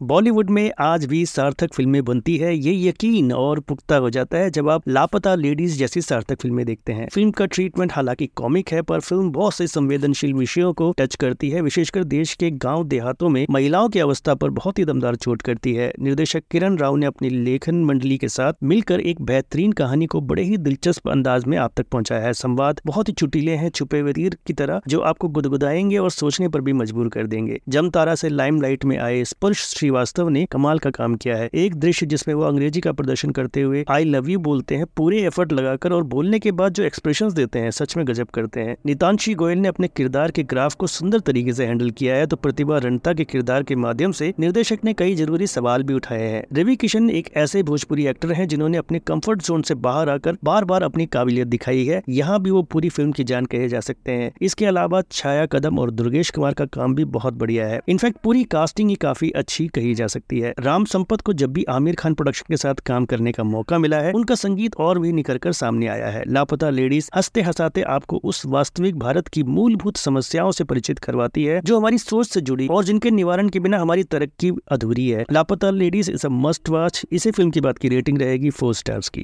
बॉलीवुड में आज भी सार्थक फ़िल्में बनती है, ये यकीन और पुख्ता हो जाता है जब आप लापता लेडीज़ जैसी सार्थक फ़िल्में देखते हैं। फ़िल्म का ट्रीटमेंट हालाँकि कॉमिक है, पर फ़िल्म बहुत से संवेदनशील विषयों को टच करती है, विशेषकर देश के गाँव देहातों में महिलाओं की अवस्था पर बहुत ही दमदार चोट करती है। निर्देशक किरण राव ने अपनी लेखन मंडली के साथ मिलकर एक बेहतरीन कहानी को बड़े ही दिलचस्प अंदाज में आप तक पहुँचाया है। संवाद बहुत ही चुटीले हैं, छुपे हुए तीर की तरह, जो आपको गुदगुदाएँगे और सोचने पर भी मजबूर कर देंगे। जम तारा से लाइमलाइट में आए स्पर्श श्रीवास्तव ने कमाल का काम किया है। एक दृश्य जिसमें वो अंग्रेज़ी का प्रदर्शन करते हुए आई लव यू बोलते हैं, पूरे एफर्ट लगाकर और बोलने के बाद जो एक्सप्रेशन देते हैं, सच में गजब करते हैं। नितानशी गोयल ने अपने किरदार के ग्राफ को सुंदर तरीके से हैंडल किया है तो प्रतिभा रंटा के किरदार के माध्यम से निर्देशक ने कई ज़रूरी सवाल भी उठाए हैं। रवि किशन एक ऐसे भोजपुरी एक्टर हैं, जिन्होंने अपने कंफर्ट जोन से बाहर आकर बार बार अपनी काबिलियत दिखाई है। यहाँ भी वो पूरी फ़िल्म की जान कहे जा सकते हैं। इसके अलावा छाया कदम और दुर्गेश कुमार का काम भी बहुत बढ़िया है। इनफैक्ट पूरी कास्टिंग ही काफ़ी अच्छी कही जा सकती है। राम संपत को जब भी आमिर खान प्रोडक्शन के साथ काम करने का मौका मिला है, उनका संगीत और भी निकल कर सामने आया है। लापता लेडीज़ हँसते हंसाते आपको उस वास्तविक भारत की मूलभूत समस्याओं से परिचित करवाती है, जो हमारी सोच से जुड़ी और जिनके निवारण के बिना हमारी तरक्की अधूरी है। Laapataa ladies is a must watch इसी फ़िल्म की बात की रेटिंग रहेगी फोर स्टार्स की।